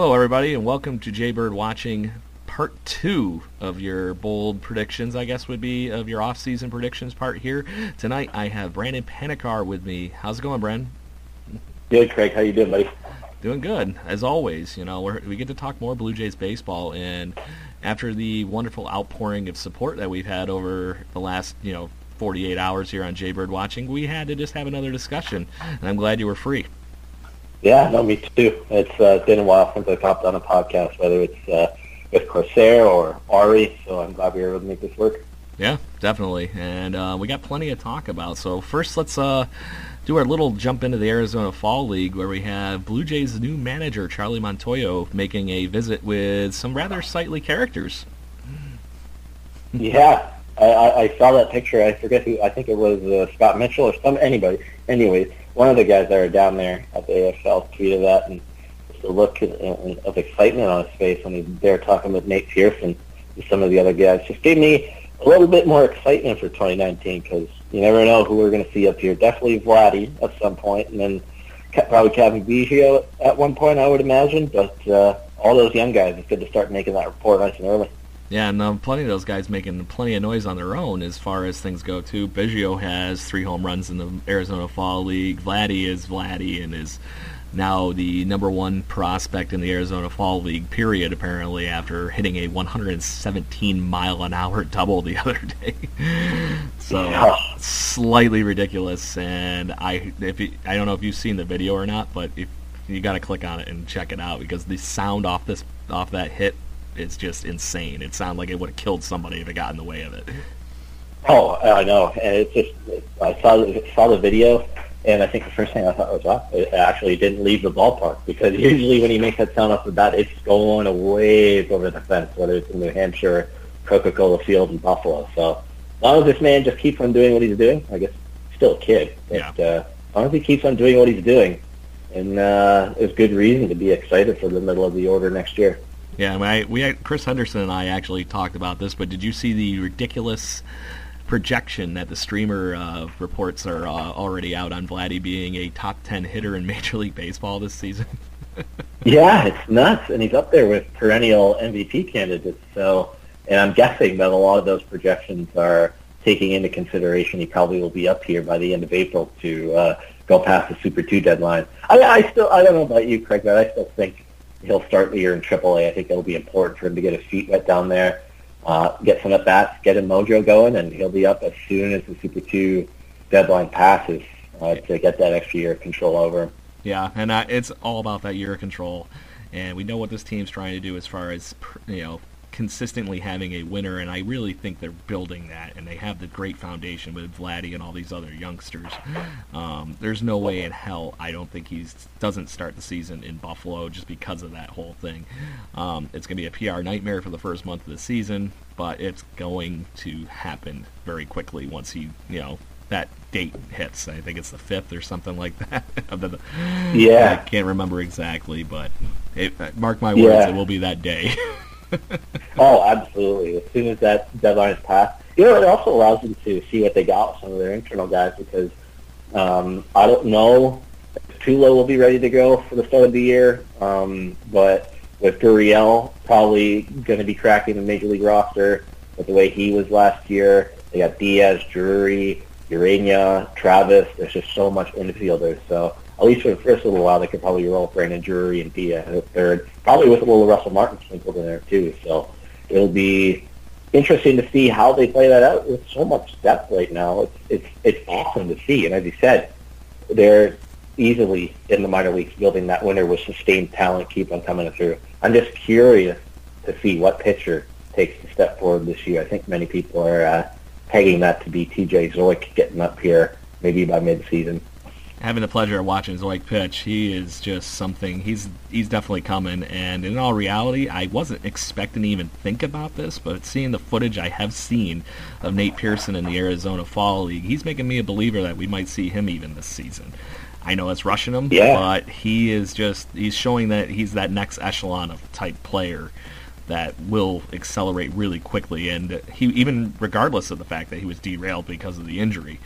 Hello, everybody, and welcome to Jaybird Watching Part 2 of your bold predictions, I guess would be, of your off-season predictions part here. Tonight, I have Brendan Panikar with me. How's it going, Brendan? Good, Craig. How you doing, buddy? Doing good, as always. You know, we're, we get to talk more Blue Jays baseball, and after the wonderful outpouring of support that we've had over the last, you know, 48 hours here on Jaybird Watching, we had to just have another discussion, and I'm glad you were free. Yeah, no, me too. It's uh, been a while since I've hopped on a podcast, whether it's uh, with Corsair or Ari, so I'm glad we were able to make this work. Yeah, definitely. And uh, we got plenty to talk about. So first, let's uh, do our little jump into the Arizona Fall League, where we have Blue Jays' new manager, Charlie Montoyo, making a visit with some rather sightly characters. Yeah, I, I, saw that picture. I forget who. I think it was uh, Scott Mitchell or some anybody. Anyways, one of the guys that were down there at the AFL tweeted that, and the look of, of excitement on his face when he there talking with Nate Pearson and some of the other guys just gave me a little bit more excitement for 2019 because you never know who we're going to see up here. Definitely Vladdy at some point, and then probably Cavan Biggio at one point, I would imagine. But uh, all those young guys, it's good to start making that report nice and early. Yeah, and um, plenty of those guys making plenty of noise on their own as far as things go too. Biggio has three home runs in the Arizona Fall League. Vladdy is Vladdy and is now the number one prospect in the Arizona Fall League. Period. Apparently, after hitting a 117 mile an hour double the other day, so Yeah. slightly ridiculous. And I, if you, I don't know if you've seen the video or not, but if you got to click on it and check it out because the sound off this off that hit is just insane. It sounded like it would have killed somebody if it got in the way of it. Oh, I know, and it's just I saw the, saw the video, and I think the first thing I thought was, wow, it actually didn't leave the ballpark because usually when he makes that sound off the bat, it's going a ways over the fence, whether it's in New Hampshire, Coca-Cola Field, in Buffalo. So as long as this man just keeps on doing what he's doing, I guess still a kid, but Yeah. uh, as long as he keeps on doing what he's doing, and uh, there's good reason to be excited for the middle of the order next year. Yeah, I mean, I, we Chris Henderson and I actually talked about this, but did you see the ridiculous projection that the Steamer uh, reports are uh, already out on Vladdy being a top 10 hitter in Major League Baseball this season? Yeah, it's nuts, and he's up there with perennial MVP candidates. So, and I'm guessing that a lot of those projections are taking into consideration he probably will be up here by the end of April to uh, go past the Super Two deadline. I, I still, I don't know about you, Craig, but I still think he'll start the year in AAA. I think it'll be important for him to get his feet wet down there, uh, get some at bats, get a mojo going, and he'll be up as soon as the Super Two deadline passes uh, to get that extra year of control over. Yeah, and uh, it's all about that year of control, and we know what this team's trying to do as far as you know consistently having a winner, and I really think they're building that, and they have the great foundation with Vladdy and all these other youngsters. Um, there's no way in hell I don't think he doesn't start the season in Buffalo just because of that whole thing. Um, it's going to be a PR nightmare for the first month of the season, but it's going to happen very quickly once he, you know, that date hits. I think it's the fifth or something like that. Yeah. I can't remember exactly, but it, uh, mark my words, Yeah. it will be that day. Oh, absolutely. As soon as that deadline is passed, you know, it also allows them to see what they got with some of their internal guys because um, I don't know if Tulo will be ready to go for the start of the year, um, but with Gurriel probably going to be cracking the major league roster with the way he was last year. They got Diaz, Drury, Urena, Travis. There's just so much infielders. So at least for the first little while, they could probably roll Brandon Drury and Diaz at third, probably with a little Russell Martin sprinkled in there too. So it'll be interesting to see how they play that out with so much depth right now. It's it's it's awesome to see, and as you said, they're easily in the minor leagues building that winner with sustained talent, keep on coming through. I'm just curious to see what pitcher takes the step forward this year. I think many people are uh, pegging that to be T.J. Zeuch getting up here maybe by mid-season having the pleasure of watching Zeuch pitch, he is just something. He's he's definitely coming. And in all reality, I wasn't expecting to even think about this, but seeing the footage I have seen of Nate Pearson in the Arizona Fall League, he's making me a believer that we might see him even this season. I know it's rushing him, yeah. but he is just he's showing that he's that next echelon of type player that will accelerate really quickly and he even regardless of the fact that he was derailed because of the injury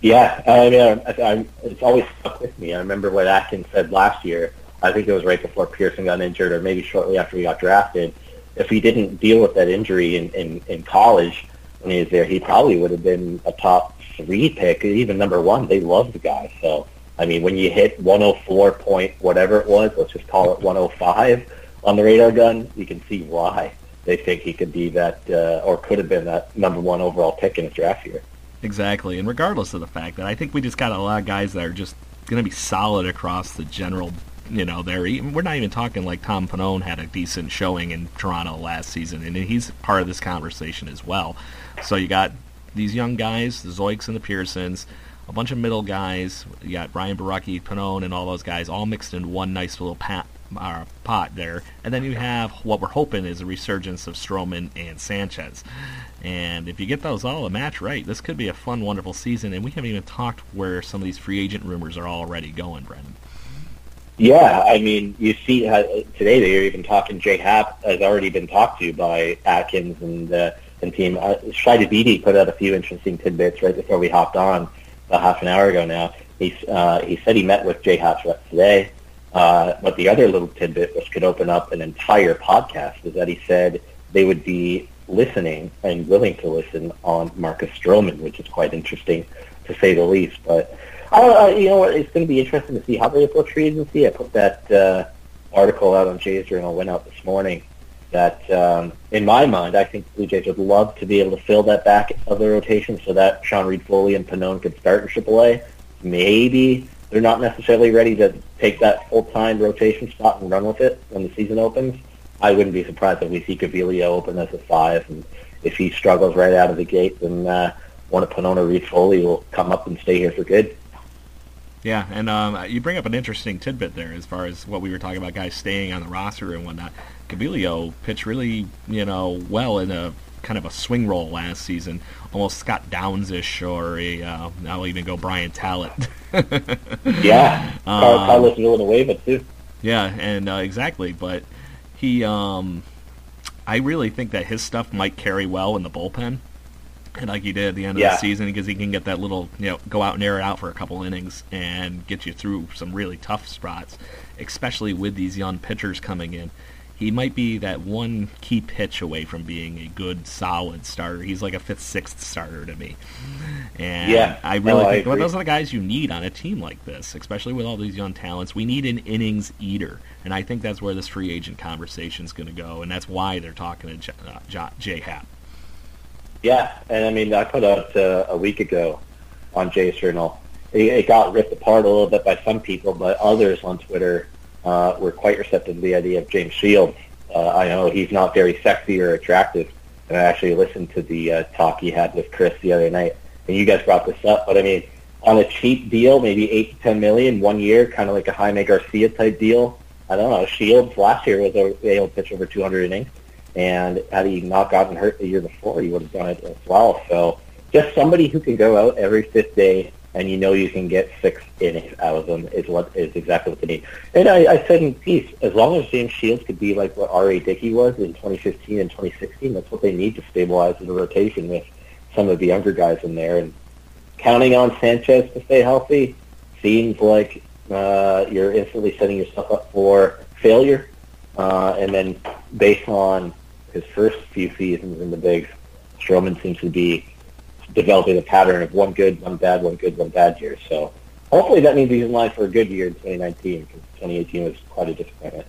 yeah, I mean, I, I, it's always stuck with me. I remember what Atkins said last year. I think it was right before Pearson got injured, or maybe shortly after he got drafted. If he didn't deal with that injury in, in, in college when he was there, he probably would have been a top three pick, even number one. They love the guy. So, I mean, when you hit 104 point whatever it was, let's just call it 105 on the radar gun, you can see why they think he could be that, uh, or could have been that number one overall pick in his draft year. Exactly, and regardless of the fact that I think we just got a lot of guys that are just going to be solid across the general, you know, there. We're not even talking like Tom Pannone had a decent showing in Toronto last season, and he's part of this conversation as well. So you got these young guys, the Zeuchs and the Pearsons, a bunch of middle guys. You got Ryan Borucki, Pannone, and all those guys all mixed in one nice little pat, uh, pot there. And then you have what we're hoping is a resurgence of Stroman and Sanchez. And if you get those all a match right, this could be a fun, wonderful season. And we haven't even talked where some of these free agent rumors are already going, Brendan. Yeah, I mean, you see how, today they're even talking. J Happ has already been talked to by Atkins and uh, and team. Uh, Davidi put out a few interesting tidbits right before we hopped on, about half an hour ago now. He uh, he said he met with J Happ's reps today. Uh, but the other little tidbit, which could open up an entire podcast, is that he said they would be listening and willing to listen on Marcus Stroman, which is quite interesting to say the least. But uh, you know what? It's going to be interesting to see how they approach free agency. I put that uh, article out on Jays Journal, went out this morning. That um, in my mind, I think the Blue Jays would love to be able to fill that back of the rotation so that Sean Reid-Foley and Pannone could start in AAA. Maybe they're not necessarily ready to take that full-time rotation spot and run with it when the season opens. I wouldn't be surprised if we see Gaviglio open as a five, and if he struggles right out of the gate, then uh, one of Pannone Reid-Foley will come up and stay here for good. Yeah, and um, you bring up an interesting tidbit there as far as what we were talking about, guys staying on the roster and whatnot. Gaviglio pitched really, you know, well in a kind of a swing role last season, almost Scott Downs-ish, or a uh, I'll even go Brian Tallet. yeah, um, Carlos Villanueva too. Yeah, and uh, exactly, but he, um, I really think that his stuff might carry well in the bullpen. And like he did at the end of yeah. the season, because he can get that little, you know, go out and air it out for a couple innings and get you through some really tough spots, especially with these young pitchers coming in he might be that one key pitch away from being a good, solid starter. He's like a fifth, sixth starter to me. And yeah, I really no, think I well, those are the guys you need on a team like this, especially with all these young talents. We need an innings eater, and I think that's where this free agent conversation is going to go, and that's why they're talking to J, uh, J Happ. Yeah, and I mean, I put out uh, a week ago on Jay's Journal. It, it got ripped apart a little bit by some people, but others on Twitter uh, were quite receptive to the idea of James Shields. Uh, I know he's not very sexy or attractive, and I actually listened to the uh, talk he had with Chris the other night, and you guys brought this up. But I mean, on a cheap deal, maybe eight to ten million one year, kind of like a Jaime Garcia type deal. I don't know. Shields last year was able to pitch over 200 innings, and had he not gotten hurt the year before, he would have done it as well. So just somebody who can go out every fifth day and you know you can get six innings out of them is what is exactly what they need. And I, I said in peace, as long as James Shields could be like what R.A. Dickey was in 2015 and 2016, that's what they need to stabilize the rotation with some of the younger guys in there. And counting on Sanchez to stay healthy seems like uh, you're instantly setting yourself up for failure Uh, and then based on his first few seasons in the bigs, Stroman seems to be developing a pattern of one good, one bad, one good, one bad year. So hopefully that means he's in line for a good year in 2019 because 2018 was quite a disappointment.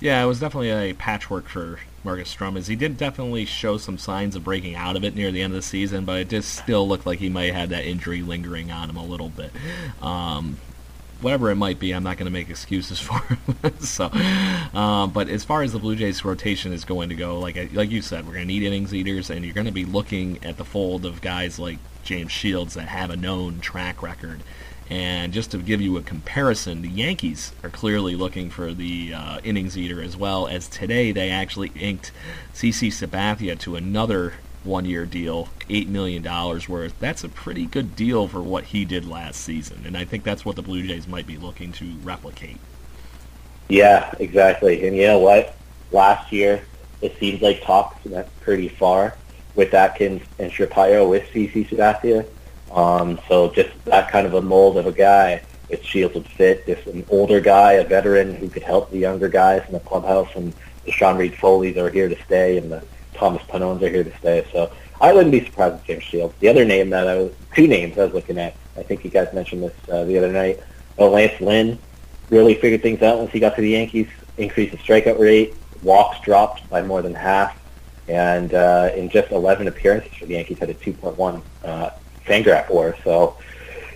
Yeah, it was definitely a patchwork for Marcus Stroman. He did definitely show some signs of breaking out of it near the end of the season, but it just still looked like he might have that injury lingering on him a little bit. Um, whatever it might be, I'm not going to make excuses for him. so, um, but as far as the Blue Jays rotation is going to go, like like you said, we're going to need innings eaters, and you're going to be looking at the fold of guys like James Shields that have a known track record. And just to give you a comparison, the Yankees are clearly looking for the uh, innings eater as well as today they actually inked CC Sabathia to another one-year deal, eight million dollars worth. That's a pretty good deal for what he did last season, and I think that's what the Blue Jays might be looking to replicate. Yeah, exactly. And you know what? Last year, it seems like talks went pretty far with Atkins and Shapiro with CC Sabathia. Um, so just that kind of a mold of a guy with Shields would fit. Just an older guy, a veteran who could help the younger guys in the clubhouse, and the Sean Reid Foley's are here to stay, and the Thomas Pannones are here to stay. So I wouldn't be surprised with James Shields. The other name that I was, two names I was looking at, I think you guys mentioned this uh, the other night. Oh, Lance Lynn really figured things out once he got to the Yankees. Increased the strikeout rate, walks dropped by more than half, and uh, in just 11 appearances for the Yankees had a 2.1 uh, Fangraph WAR. So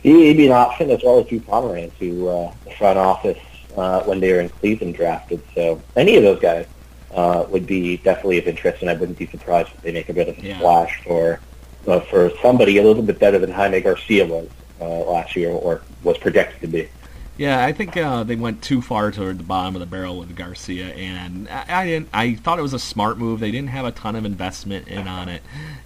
he'd be an option as well as Drew Pomeranz, who uh, the front office uh, when they were in Cleveland drafted. So any of those guys uh, would be definitely of interest, and I wouldn't be surprised if they make a bit of a Yeah. splash for uh, for somebody a little bit better than Jaime Garcia was uh, last year, or was projected to be. Yeah, I think uh, they went too far toward the bottom of the barrel with Garcia, and I, I didn't. I thought it was a smart move. They didn't have a ton of investment in on it.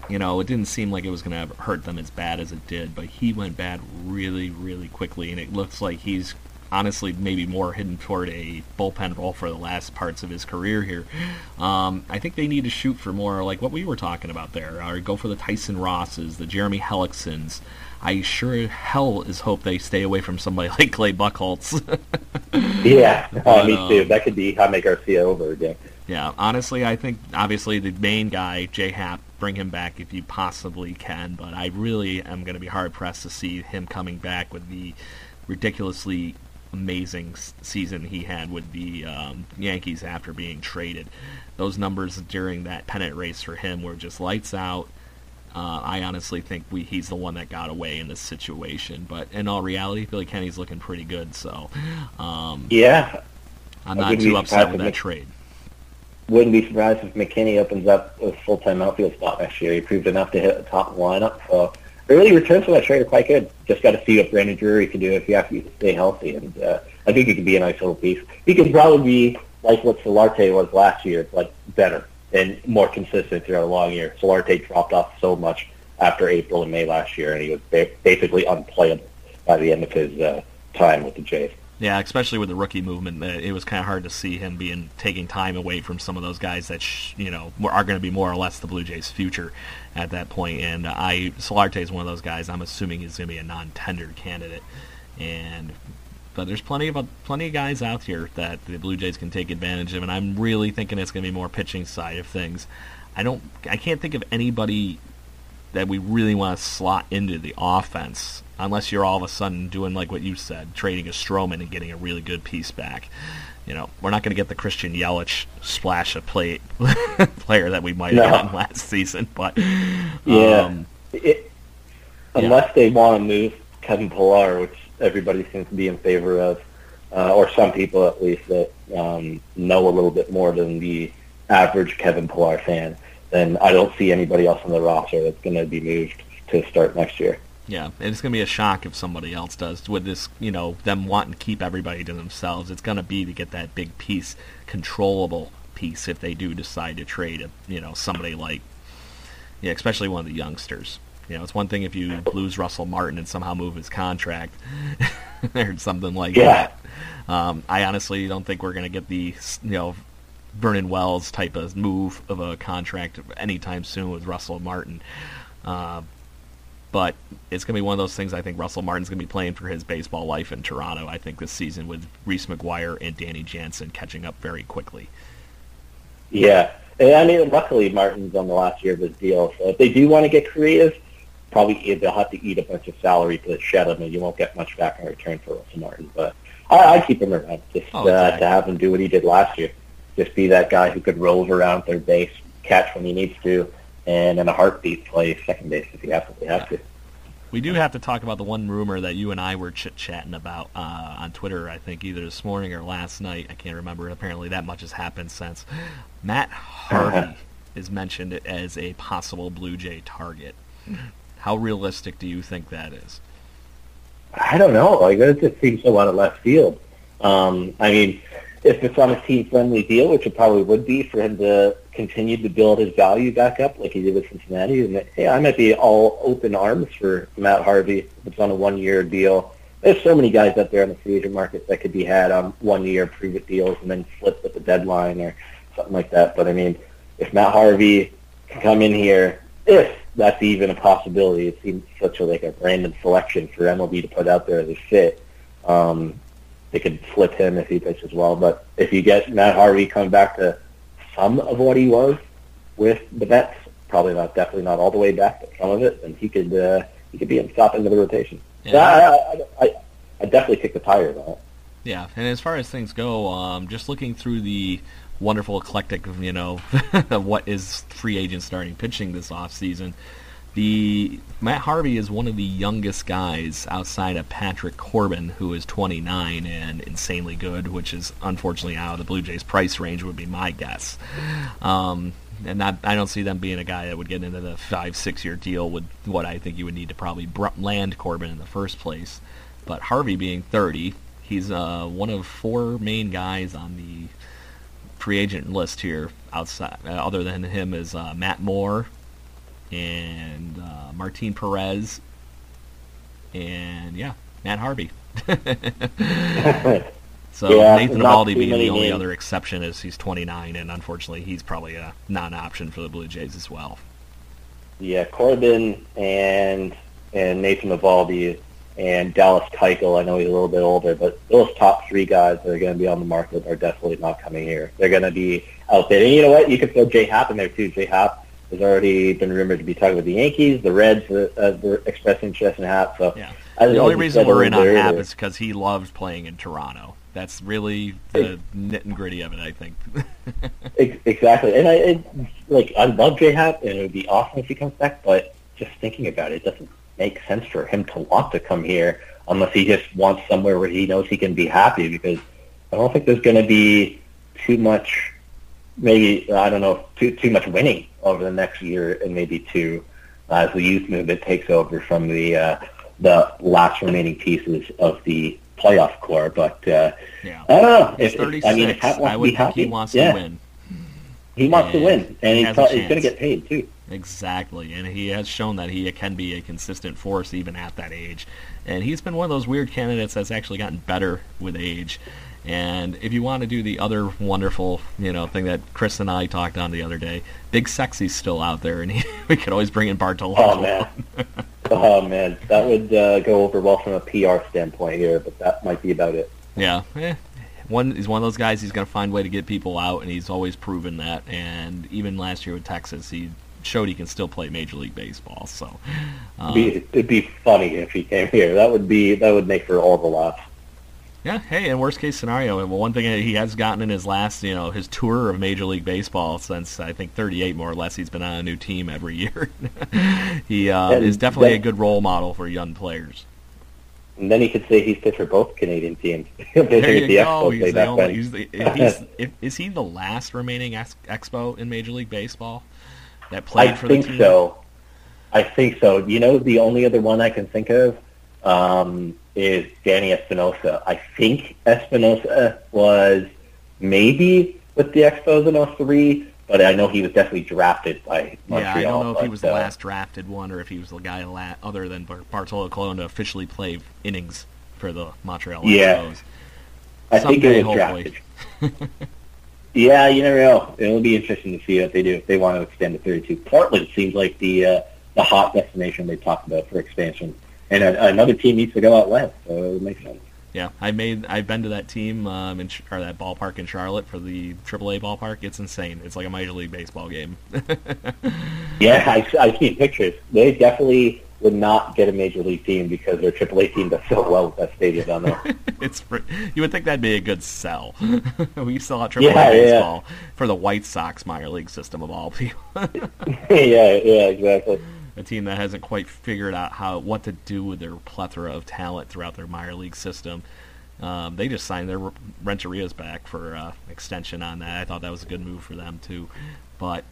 You know, it didn't seem like it was going to hurt them as bad as it did. But he went bad really, really quickly, and it looks like he's honestly maybe more hidden toward a bullpen role for the last parts of his career here. Um, I think they need to shoot for more like what we were talking about there, or go for the Tyson Rosses, the Jeremy Hellicksons. I sure hell is hope they stay away from somebody like Clay Buchholz. Yeah, uh, But, me too. um, That could be Jaime Garcia over again. yeah, honestly, I think obviously the main guy, J Happ, bring him back if you possibly can. But I really am going to be hard pressed to see him coming back with the ridiculously amazing season he had with the um, Yankees after being traded. Those numbers during that pennant race for him were just lights out. Uh, I honestly think we, he's the one that got away in this situation. But in all reality, Billy Kenny's looking pretty good. So um, Yeah, I'm I not too upset with that Mc- trade. wouldn't be surprised if McKinney opens up a full-time outfield spot next year. He proved enough to hit the top lineup. So early returns for that trade are quite good. Just got to see what Brandon Drury can do if he has to stay healthy. And uh, I think he could be a nice little piece. He could probably be like what Solarte was last year, like better and more consistent throughout a long year. Solarte dropped off so much after April and May last year, and he was ba- basically unplayable by the end of his uh, time with the Jays. Yeah, especially with the rookie movement, uh, it was kind of hard to see him being taking time away from some of those guys that sh- you know are going to be more or less the Blue Jays' future at that point. And I Solarte is one of those guys. I'm assuming he's going to be a non-tendered candidate, and but there's plenty of plenty of guys out here that the Blue Jays can take advantage of, and I'm really thinking it's going to be more pitching side of things. I don't, I can't think of anybody that we really want to slot into the offense unless you're all of a sudden doing like what you said, trading a Stroman and getting a really good piece back. You know, we're not going to get the Christian Yelich splash of play player that we might have No. gotten last season, but Yeah. um, It, unless they want to move Kevin Pillar, which everybody seems to be in favor of, uh, or some people at least that um, know a little bit more than the average Kevin Pillar fan, then I don't see anybody else on the roster that's going to be moved to start next year. Yeah, and it's going to be a shock if somebody else does with this, you know, them wanting to keep everybody to themselves. It's going to be to get that big piece, controllable piece if they do decide to trade, a, you know, somebody like, yeah, especially one of the youngsters. You know, it's one thing if you lose Russell Martin and somehow move his contract or something like Yeah. that. Um, I honestly don't think we're going to get the, you know, Vernon Wells type of move of a contract anytime soon with Russell Martin. Uh, but it's going to be one of those things. I think Russell Martin's going to be playing for his baseball life in Toronto. I think this season with Reese McGuire and Danny Jansen catching up very quickly. Yeah. And I mean, luckily Martin's on the last year of his deal, so if they do want to get creative, probably they'll have to eat a bunch of salary to shed him, and you won't get much back in return for Russell Martin. But I, I'd keep him around just Oh, uh, to have him do what he did last year. Just be that guy who could rove around third base, catch when he needs to, and in a heartbeat play second base if you absolutely have to. We do have to talk about the one rumor that you and I were chit chatting about uh, on Twitter. I think either this morning or last night. I can't remember. Apparently, that much has happened since. Matt Harvey is mentioned as a possible Blue Jay target. How realistic do you think that is? I don't know. Like that just seems so out of left field. Um, I mean, if it's on a team-friendly deal, which it probably would be for him to continue to build his value back up, like he did with Cincinnati, and hey, I might be all open arms for Matt Harvey if it's on a one-year deal. There's so many guys out there on the free agent market that could be had on one-year prove-it deals and then flip at the deadline or something like that. But I mean, if Matt Harvey can come in here, if that's even a possibility, it seems such a like a random selection for MLB to put out there as a fit. Um, they could flip him if he pitches well. But if you get Matt Harvey coming back to some of what he was with the Mets, probably not, definitely not all the way back, but some of it, and he could uh, he could be in top end of the rotation. Yeah. So I, I, I, I, definitely kick the tires on it. Yeah, and as far as things go, um, just looking through the wonderful eclectic, of, you know, of what is free agent starting pitching this off season, the Matt Harvey is one of the youngest guys outside of Patrick Corbin, who is 29 and insanely good, which is unfortunately out of the Blue Jays' price range, would be my guess. Um, and I don't see them being a guy that would get into the five, six year deal with what I think you would need to probably land Corbin in the first place. But Harvey being 30, he's uh, one of four main guys on the free agent list here. Outside, uh, other than him, is uh, Matt Moore and uh, Martin Perez, and yeah, Matt Harvey. so Yeah, Nathan not being the only names. other exception is he's 29, and unfortunately he's probably a non-option for the Blue Jays as well. Yeah, Corbin and and Nathan Eovaldi and Dallas Keuchel. I know he's a little bit older, but those top three guys that are going to be on the market are definitely not coming here. They're going to be out there. And you know what? You could throw Jay Happ in there too. Jay Happ has already been rumored to be talking with the Yankees. The Reds uh, uh, were expressing interest in Happ. So Yeah. The only reason we're in on earlier- is because he loves playing in Toronto. That's really the nit and gritty of it, I think. Exactly, and I it, like I love J Happ, and it would be awesome if he comes back. But just thinking about it, it doesn't make sense for him to want to come here unless he just wants somewhere where he knows he can be happy. Because I don't think there's going to be too much, maybe I don't know, too too much winning over the next year and maybe two uh, as the youth movement takes over from the uh, the last remaining pieces of the playoff core. But uh, yeah. I don't know. He's If- if- I mean, if wants I to would be happy, he wants yeah. to win. He wants to win, and he he's, he's going to get paid too. Exactly, and he has shown that he can be a consistent force even at that age. And he's been one of those weird candidates that's actually gotten better with age. And if you want to do the other wonderful, you know, thing that Chris and I talked on the other day, Big Sexy's still out there, and he, we could always bring in Bartolo. Oh man, oh man, that would uh, go over well from a PR standpoint here, but that might be about it. Yeah, eh. One, he's one of those guys. He's going to find a way to get people out, and he's always proven that. And even last year with Texas, he showed he can still play Major League Baseball. So, uh, It'd be, it'd be funny if he came here. That would be that would make for all the laughs. Yeah, hey, in worst case scenario, well, one thing he has gotten in his last, you know, his tour of Major League Baseball since I think 38 more or less, he's been on a new team every year. he uh, is definitely a good role model for young players. And then he could say he's pitched for both Canadian teams. There you the go. He's the only. He's the, he's, if, is he the last remaining ex- Expo in Major League Baseball that played I for the team? I think so. I think so. You know, the only other one I can think of um, is Danny Espinosa. I think Espinosa was maybe with the Expos in 03, but I know he was definitely drafted by Montreal. Yeah, I don't know if he was the uh, last drafted one or if he was the guy la- other than Bar- Bartolo Colon to officially play innings for the Montreal Yeah. Expos. I think Someday, it was hopefully. drafted. yeah, you never know. It'll be interesting to see what they do if they want to extend to 32. Portland seems like the uh, the hot destination they talked about for expansion, and a, another team needs to go out west, so it makes sense. Yeah, I made. I've been to that team um, in, or that ballpark in Charlotte for the AAA ballpark. It's insane. It's like a major league baseball game. yeah, I, I've seen pictures. They definitely would not get a major league team because their AAA team does so well with that stadium down there. it's you would think that'd be a good sell. we saw AAA Yeah, baseball yeah. for the White Sox minor league system of all people. yeah, yeah, exactly. A team that hasn't quite figured out how what to do with their plethora of talent throughout their minor league system. Um, they just signed their Renterias back for uh, extension on that. I thought that was a good move for them too. But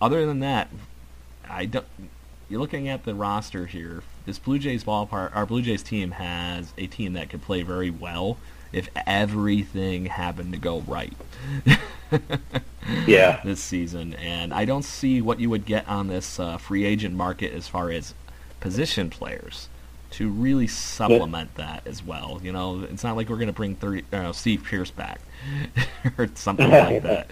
other than that, I don't. You're looking at the roster here. This Blue Jays ballpark, our Blue Jays team has a team that could play very well if everything happened to go right. Yeah. this season, and I don't see what you would get on this uh, free agent market as far as position players to really supplement that as well. You know, it's not like we're going to bring 30, uh, Steve Pearce back or something like that.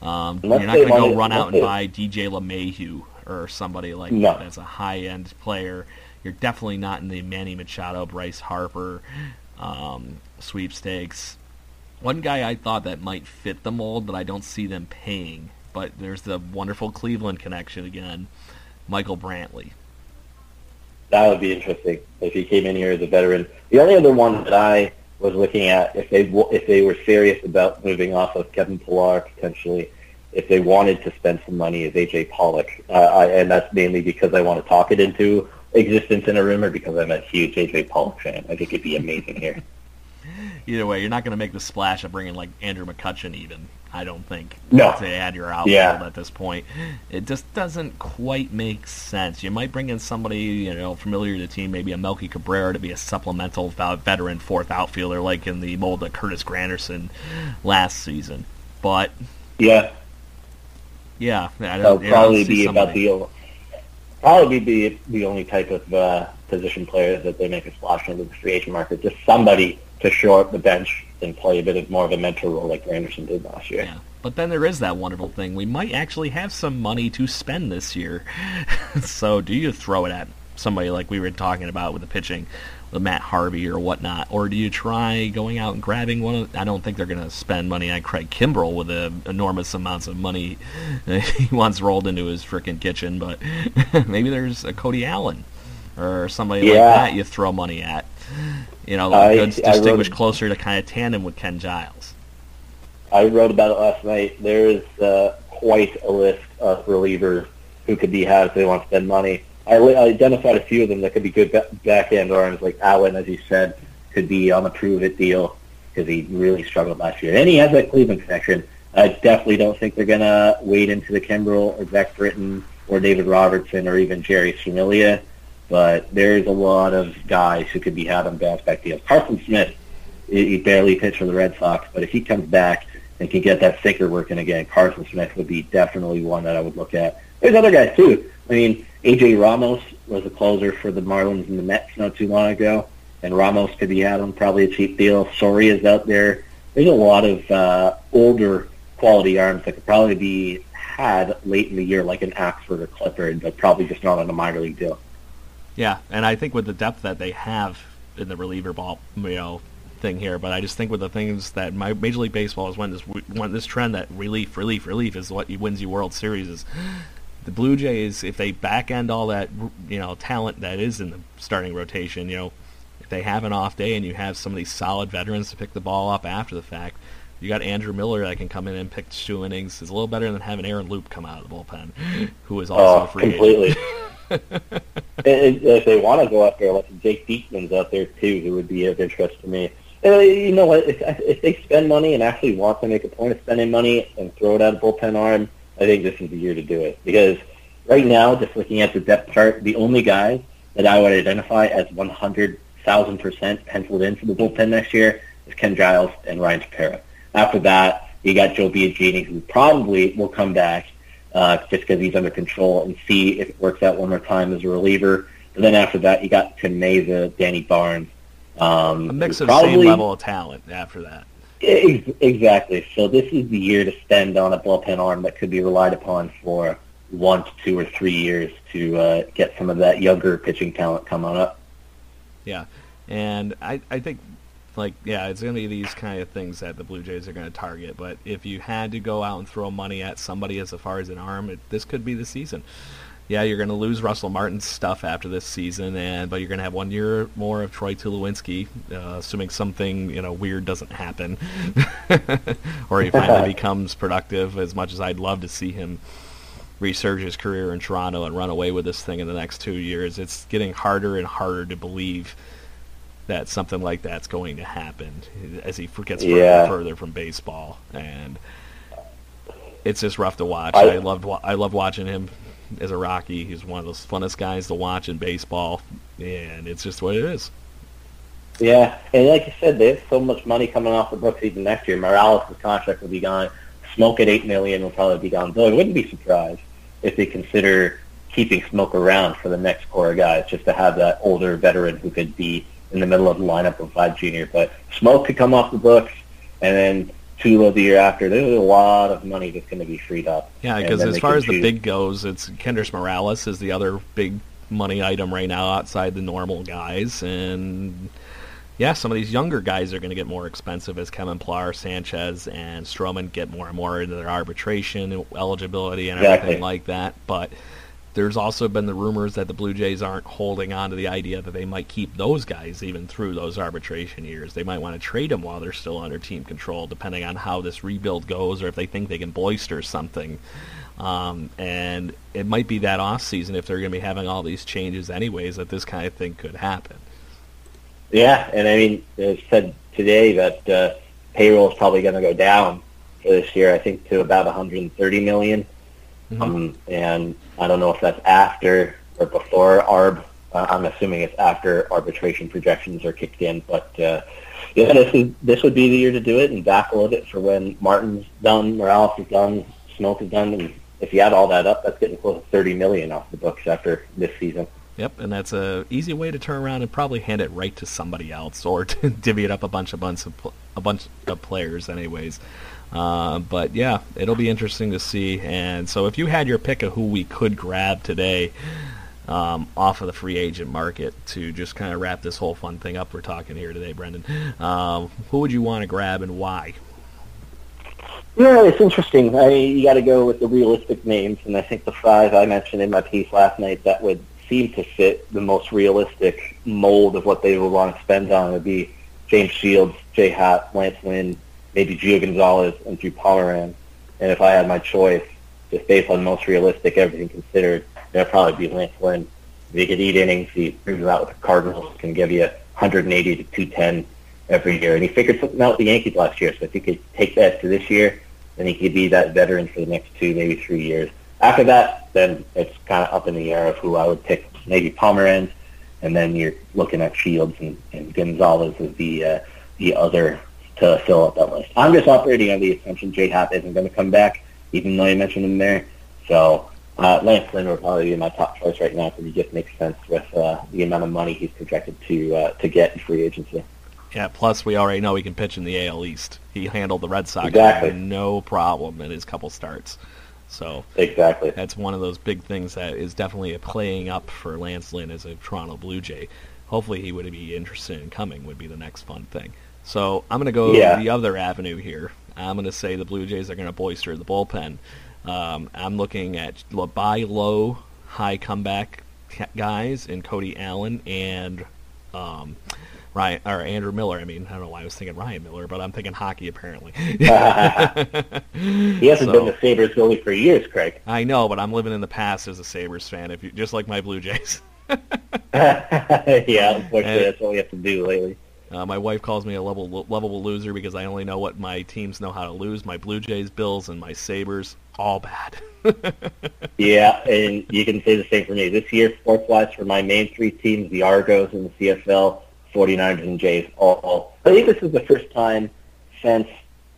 Um, you're not going to go run out and buy DJ LeMahieu or somebody like No. that as a high-end player. You're definitely not in the Manny Machado, Bryce Harper um, sweepstakes. One guy I thought that might fit the mold, but I don't see them paying. But there's the wonderful Cleveland connection again, Michael Brantley. That would be interesting if he came in here as a veteran. The only other one that I was looking at, if they if they were serious about moving off of Kevin Pillar potentially, if they wanted to spend some money, is AJ Pollock, uh, I, and that's mainly because I want to talk it into existence in a rumor because I'm a huge AJ Pollock fan. I think it'd be amazing here. Either way, you're not going to make the splash of bringing like Andrew McCutchen even. I don't think No. to add your outfield Yeah. at this point. It just doesn't quite make sense. You might bring in somebody you know familiar to the team, maybe a Melky Cabrera to be a supplemental veteran fourth outfielder, like in the mold of Curtis Granderson last season. But Yeah, yeah, I that'll don't, don't probably be about somebody- the probably be the only type of uh, position player that they make a splash into the free agent market. Just somebody to shore up the bench and play a bit of more of a mentor role like Granderson did last year. Yeah. But then there is that wonderful thing. We might actually have some money to spend this year. so do you throw it at somebody like we were talking about with the pitching, Matt Harvey or whatnot? Or do you try going out and grabbing one of I don't think they're going to spend money on Craig Kimbrel with the enormous amounts of money he wants rolled into his freaking kitchen, but maybe there's a Cody Allen or somebody like that you throw money at. You know, I- good, I wrote- distinguished closer to kind of tandem with Ken Giles. I wrote about it last night. There is uh, quite a list of relievers who could be had if they want to spend money. I, I identified a few of them that could be good back end arms, like Allen, as you said, could be on the prove it deal because he really struggled last year. And he has that Cleveland connection. I definitely don't think they're going to wade into the Kimbrel or Zach Britton or David Robertson or even Jerry Familia. But there's a lot of guys who could be had on bounce back deals. Carson Smith, he barely pitched for the Red Sox, but if he comes back and can get that sinker working again, Carson Smith would be definitely one that I would look at. There's other guys too. I mean, AJ Ramos was a closer for the Marlins and the Mets not too long ago, and Ramos could be had on probably a cheap deal. Soria's out there. There's a lot of uh, older quality arms that could probably be had late in the year, like an Axford or Clippard, but probably just not on a minor league deal. Yeah, and I think with the depth that they have in the reliever ball, you know, thing here, but I just think with the things that my Major League Baseball is when this when this trend that relief, relief, relief is what wins you World Series is. The Blue Jays, if they back end all that, you know, talent that is in the starting rotation, you know, if they have an off day and you have some of these solid veterans to pick the ball up after the fact, you got Andrew Miller that can come in and pitch two innings. Is a little better than having Aaron Loup come out of the bullpen, who is also Oh, free completely. if if they want to go out there, like Jake Diekman's out there too, who would be of interest to me. Uh, you know what? If, if they spend money and actually want to make a point of spending money and throw it at a bullpen arm, I think this is the year to do it. Because right now, just looking at the depth chart, the only guy that I would identify as 100,000% penciled in for the bullpen next year is Ken Giles and Ryan Tepera. After that, you got Joe Biagini, who probably will come back uh, just because he's under control and see if it works out one more time as a reliever. And then after that, you got Tim Mayza, Danny Barnes. Um, A mix of probably, same level of talent after that. Ex- Exactly. So this is the year to spend on a bullpen arm that could be relied upon for one to two or three years to uh, get some of that younger pitching talent coming up. Yeah, and I, I think like yeah, it's going to be these kind of things that the Blue Jays are going to target. But if you had to go out and throw money at somebody as far as an arm, it, this could be the season. Yeah, you're going to lose Russell Martin's stuff after this season, and but you're going to have one year more of Troy Tulowitzki, uh, assuming something you know weird doesn't happen, or he finally becomes productive. As much as I'd love to see him resurge his career in Toronto and run away with this thing in the next two years, it's getting harder and harder to believe that something like that's going to happen as he gets further Yeah. and further from baseball, and it's just rough to watch. I- I, loved I love watching him as a Rocky. He's one of those funnest guys to watch in baseball, and it's just what it is. Yeah, and like you said, there's so much money coming off the books even next year. Morales' contract will be gone. Smoak at eight million will probably be gone. Though I wouldn't be surprised if they consider keeping Smoak around for the next core of guys, just to have that older veteran who could be in the middle of the lineup of Vlad Jr. But Smoak could come off the books, and then Tulo the year after. There's a lot of money that's going to be freed up. Yeah, because as far as the big goes, it's Kendrys Morales is the other big money item right now outside the normal guys, and yeah, some of these younger guys are going to get more expensive as Kevin Pillar, Sanchez, and Stroman get more and more into their arbitration eligibility and Exactly. everything like that. But there's also been the rumors that the Blue Jays aren't holding on to the idea that they might keep those guys even through those arbitration years. They might want to trade them while they're still under team control, depending on how this rebuild goes, or if they think they can bolster something. Um, and it might be that off season if they're going to be having all these changes anyways that this kind of thing could happen. Yeah, and I mean, it said today that uh, payroll is probably going to go down for this year. I think to about 130 million. Mm-hmm. Um, and I don't know if that's after or before ARB. Uh, I'm assuming it's after arbitration projections are kicked in. But uh, yeah, this is this would be the year to do it and backload it for when Martin's done, Morales is done, Smoak is done, and if you add all that up, that's getting close to 30 million off the books after this season. Yep, and that's a easy way to turn around and probably hand it right to somebody else or to divvy it up a bunch of bunch of pl- a bunch of players, anyways. Uh, but yeah, it'll be interesting to see. And so, if you had your pick of who we could grab today um, off of the free agent market to just kind of wrap this whole fun thing up we're talking here today, Brendan, um, who would you want to grab and why? Yeah, it's interesting. I you got to go with the realistic names, and I think the five I mentioned in my piece last night that would seem to fit the most realistic mold of what they would want to spend on would be James Shields, Jay Happ, Lance Lynn, maybe Gio Gonzalez, and Drew Pomeranz. And if I had my choice, just based on most realistic, everything considered, it'd probably be Lance Lynn. If he could eat innings, he proves out with the Cardinals, can give you 180 to 210 every year. And he figured something out with the Yankees last year, so if he could take that to this year, then he could be that veteran for the next two, maybe three years. After that, then it's kind of up in the air of who I would pick. Maybe Pomeranz, and then you're looking at Shields and, and Gonzalez as the uh, the other to fill up that list. I'm just operating on the assumption J Happ isn't going to come back, even though you mentioned him there. So uh, Lance Lynn would probably be my top choice right now because he just makes sense with uh, the amount of money he's projected to uh, to get in free agency. Yeah, plus we already know he can pitch in the AL East. He handled the Red Sox Exactly. no problem in his couple starts. So Exactly. that's one of those big things that is definitely a playing up for Lance Lynn as a Toronto Blue Jay. Hopefully he would be interested in coming would be the next fun thing. So I'm going to go Yeah. the other avenue here. I'm going to say the Blue Jays are going to bolster the bullpen. Um, I'm looking at buy low, high comeback guys in Cody Allen and um, Ryan or Andrew Miller. I mean, I don't know why I was thinking Ryan Miller, but I'm thinking hockey apparently. He hasn't So- been the Sabres goalie for years, Craig. I know, but I'm living in the past as a Sabres fan. If you just like my Blue Jays. yeah, unfortunately, And- that's what we have to do lately. Uh, my wife calls me a level lovable loser because I only know what my teams know how to lose. My Blue Jays, Bills, and my Sabres, all bad. Yeah, and you can say the same for me. This year, sports-wise, for my main three teams, the Argos and the CFL, 49ers and Jays, all, all. I think this is the first time since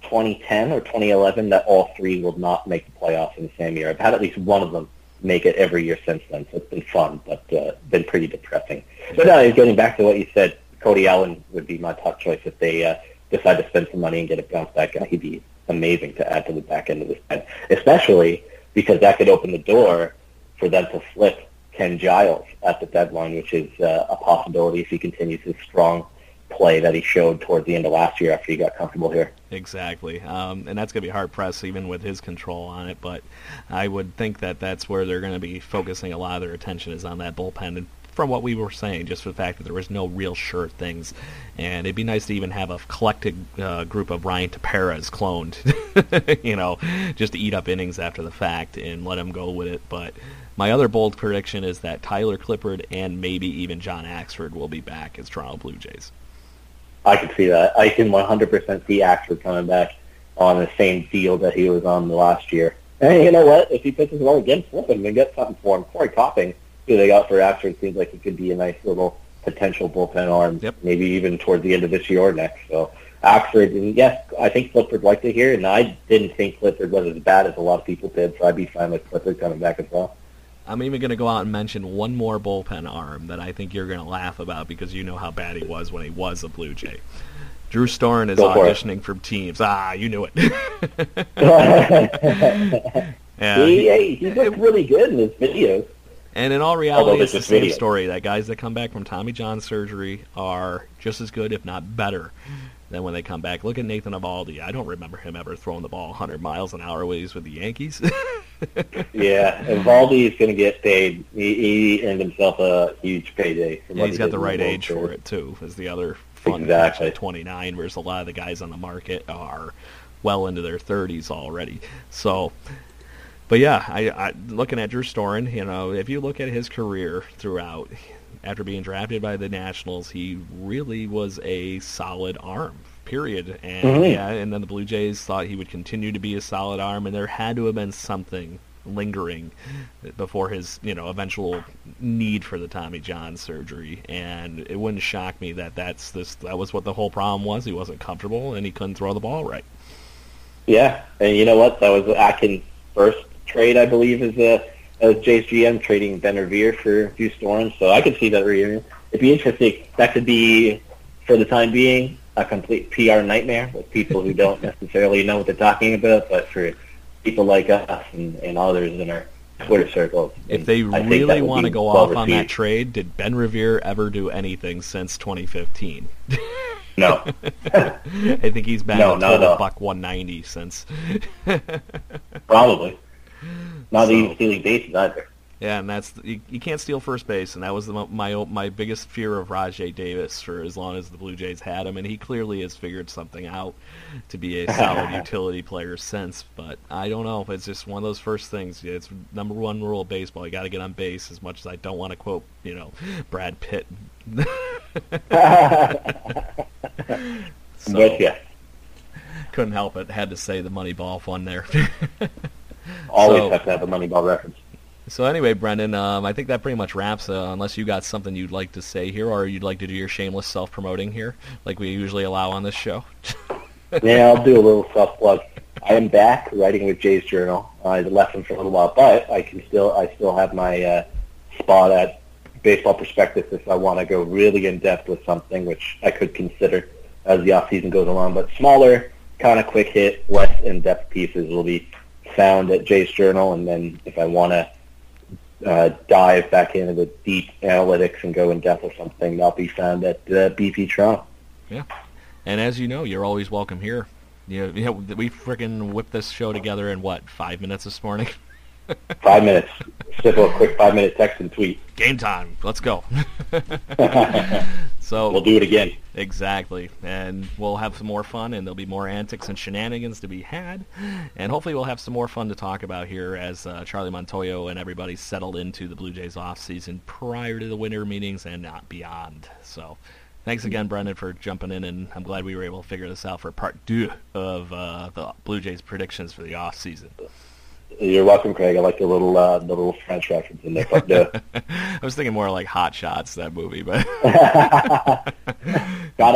2010 or 2011 that all three will not make the playoffs in the same year. I've had at least one of them make it every year since then, so it's been fun, but uh, been pretty depressing. But now, uh, getting back to what you said, Cody Allen would be my top choice if they uh, decide to spend some money and get a bounce back guy. He'd be amazing to add to the back end of this pen, especially because that could open the door for them to flip Ken Giles at the deadline, which is uh, a possibility if he continues his strong play that he showed towards the end of last year after he got comfortable here. Exactly, um, and that's going to be hard pressed even with his control on it. But I would think that that's where they're going to be focusing a lot of their attention is on that bullpen. And from what we were saying, just for the fact that there was no real sure things, and it'd be nice to even have a collected uh, group of Ryan Teperas cloned, you know, just to eat up innings after the fact and let him go with it. But my other bold prediction is that Tyler Clippard and maybe even John Axford will be back as Toronto Blue Jays. I can see that. I can 100% see Axford coming back on the same deal that he was on the last year. And you know what? If he pitches well again, flip him and get something for him. Corey Copping, who they got for Axford, seems like he could be a nice little potential bullpen arm, Yep. maybe even towards the end of this year or next. So Axford, and yes, I think Clippard liked it here, and I didn't think Clippard was as bad as a lot of people did, so I'd be fine with Clippard coming back as well. I'm even going to go out and mention one more bullpen arm that I think you're going to laugh about because you know how bad he was when he was a Blue Jay. Drew Storen is Go for it. auditioning for teams. Ah, you knew it. yeah, he, he- he looked really good in his videos. And in all reality, it's the same video. story. That guys that come back from Tommy John surgery are just as good, if not better, than when they come back. Look at Nathan Eovaldi. I don't remember him ever throwing the ball 100 miles an hour when he was with the Yankees. Yeah, and Valdi is going to get paid. He, he earned himself a huge payday. Yeah, he's he got the right age for it too. Is the other fun Exactly. fact, 29, whereas a lot of the guys on the market are well into their 30s already. So, but yeah, I, I looking at Drew Storen, you know, if you look at his career throughout, after being drafted by the Nationals, he really was a solid arm. Period. And Mhm. yeah, and then the Blue Jays thought he would continue to be a solid arm, and there had to have been something lingering before his you know eventual need for the Tommy John surgery and it wouldn't shock me that that's this that was what the whole problem was he wasn't comfortable and he couldn't throw the ball right Yeah, and you know what? That was Atkins' first trade, I believe, is a as uh, Jay's GM trading Ben Revere for Drew Storen. So I could see that reunion. It'd be interesting. That could be, for the time being, a complete PR nightmare with people who don't necessarily know what they're talking about, but for people like us and, and others in our Twitter circles. if they I really want to go well off on that trade did Ben Revere ever do anything since 2015 No. I think he's been No, a at buck 190 since Probably. Not So- even stealing bases either. Yeah, and that's you, you can't steal first base, and that was the, my my biggest fear of Rajai Davis for as long as the Blue Jays had him, and he clearly has figured something out to be a solid utility player since. But I don't know if it's just one of those first things. It's number one rule of baseball: you got to get on base. As much as I don't want to quote, you know, Brad Pitt. so, But yeah, couldn't help it. Had to say the Moneyball fun there. always So- have to have a Moneyball reference. So anyway, Brendan, um, I think that pretty much wraps. Uh, unless you got something you'd like to say here, or you'd like to do your shameless self-promoting here, like we usually allow on this show. Yeah, I'll do a little self plug. I am back writing with Jay's Journal. I left them for a little while, but I can still I still have my uh, spot at Baseball Prospectus if I want to go really in depth with something, which I could consider as the off season goes along. But smaller, kind of quick hit, less in depth pieces will be found at Jay's Journal, and then if I want to uh, dive back into the deep analytics and go in depth or something, that'll be found at uh, BP Toronto. Yeah, and as you know, you're always welcome here. You know, we freaking whipped this show together in what five minutes this morning. Five minutes. Simple, quick five minute text and tweet. Game time. Let's go. so We'll do it again. Exactly. And we'll have some more fun, and there'll be more antics and shenanigans to be had. And hopefully we'll have some more fun to talk about here as uh, Charlie Montoyo and everybody settled into the Blue Jays off season prior to the winter meetings and not beyond. So thanks again, Brendan, for jumping in, and I'm glad we were able to figure this out for part two of uh, the Blue Jays predictions for the off season. You're welcome, Craig. I like the little uh, the little French reference in there. No. I was thinking more like Hot Shots, that movie, but Gotta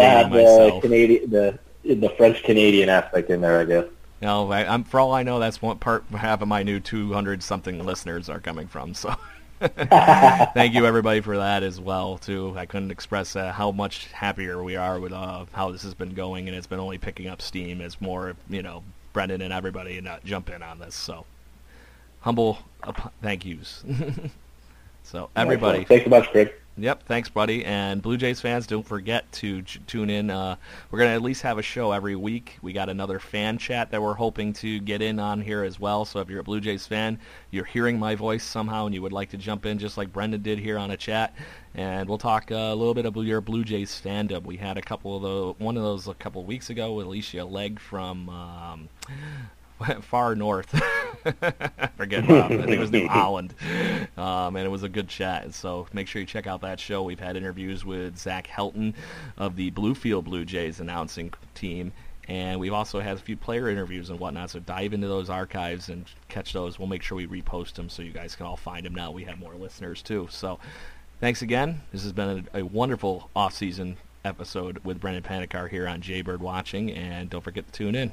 have the. Canadian the the French Canadian aspect in there, I guess. No, I, I'm for all I know, that's what part half of my new 200 something listeners are coming from. So, thank you everybody for that as well. Too, I couldn't express uh, how much happier we are with uh, how this has been going, and it's been only picking up steam as more, you know, Brendan and everybody and uh, jump in on this. So, humble thank yous. so, everybody, Thanks so much, Craig. Yep, thanks, buddy. And Blue Jays fans, don't forget to tune in. Uh, we're going to at least have a show every week. We got another fan chat that we're hoping to get in on here as well. So if you're a Blue Jays fan, you're hearing my voice somehow, and you would like to jump in just like Brendan did here on a chat, and we'll talk uh, a little bit about your Blue Jays fandom. We had a couple of the one of those a couple of weeks ago with Alicia Legg from. Um, far north. Forget about it. I think it was New Holland. Um, and it was a good chat. So make sure you check out that show. We've had interviews with Zach Helton of the Bluefield Blue Jays announcing team. And we've also had a few player interviews and whatnot. So dive into those archives and catch those. We'll make sure we repost them so you guys can all find them now. We have more listeners too. So thanks again. This has been a, a wonderful off-season episode with Brendan Panikar here on Jaybird Watching. And don't forget to tune in.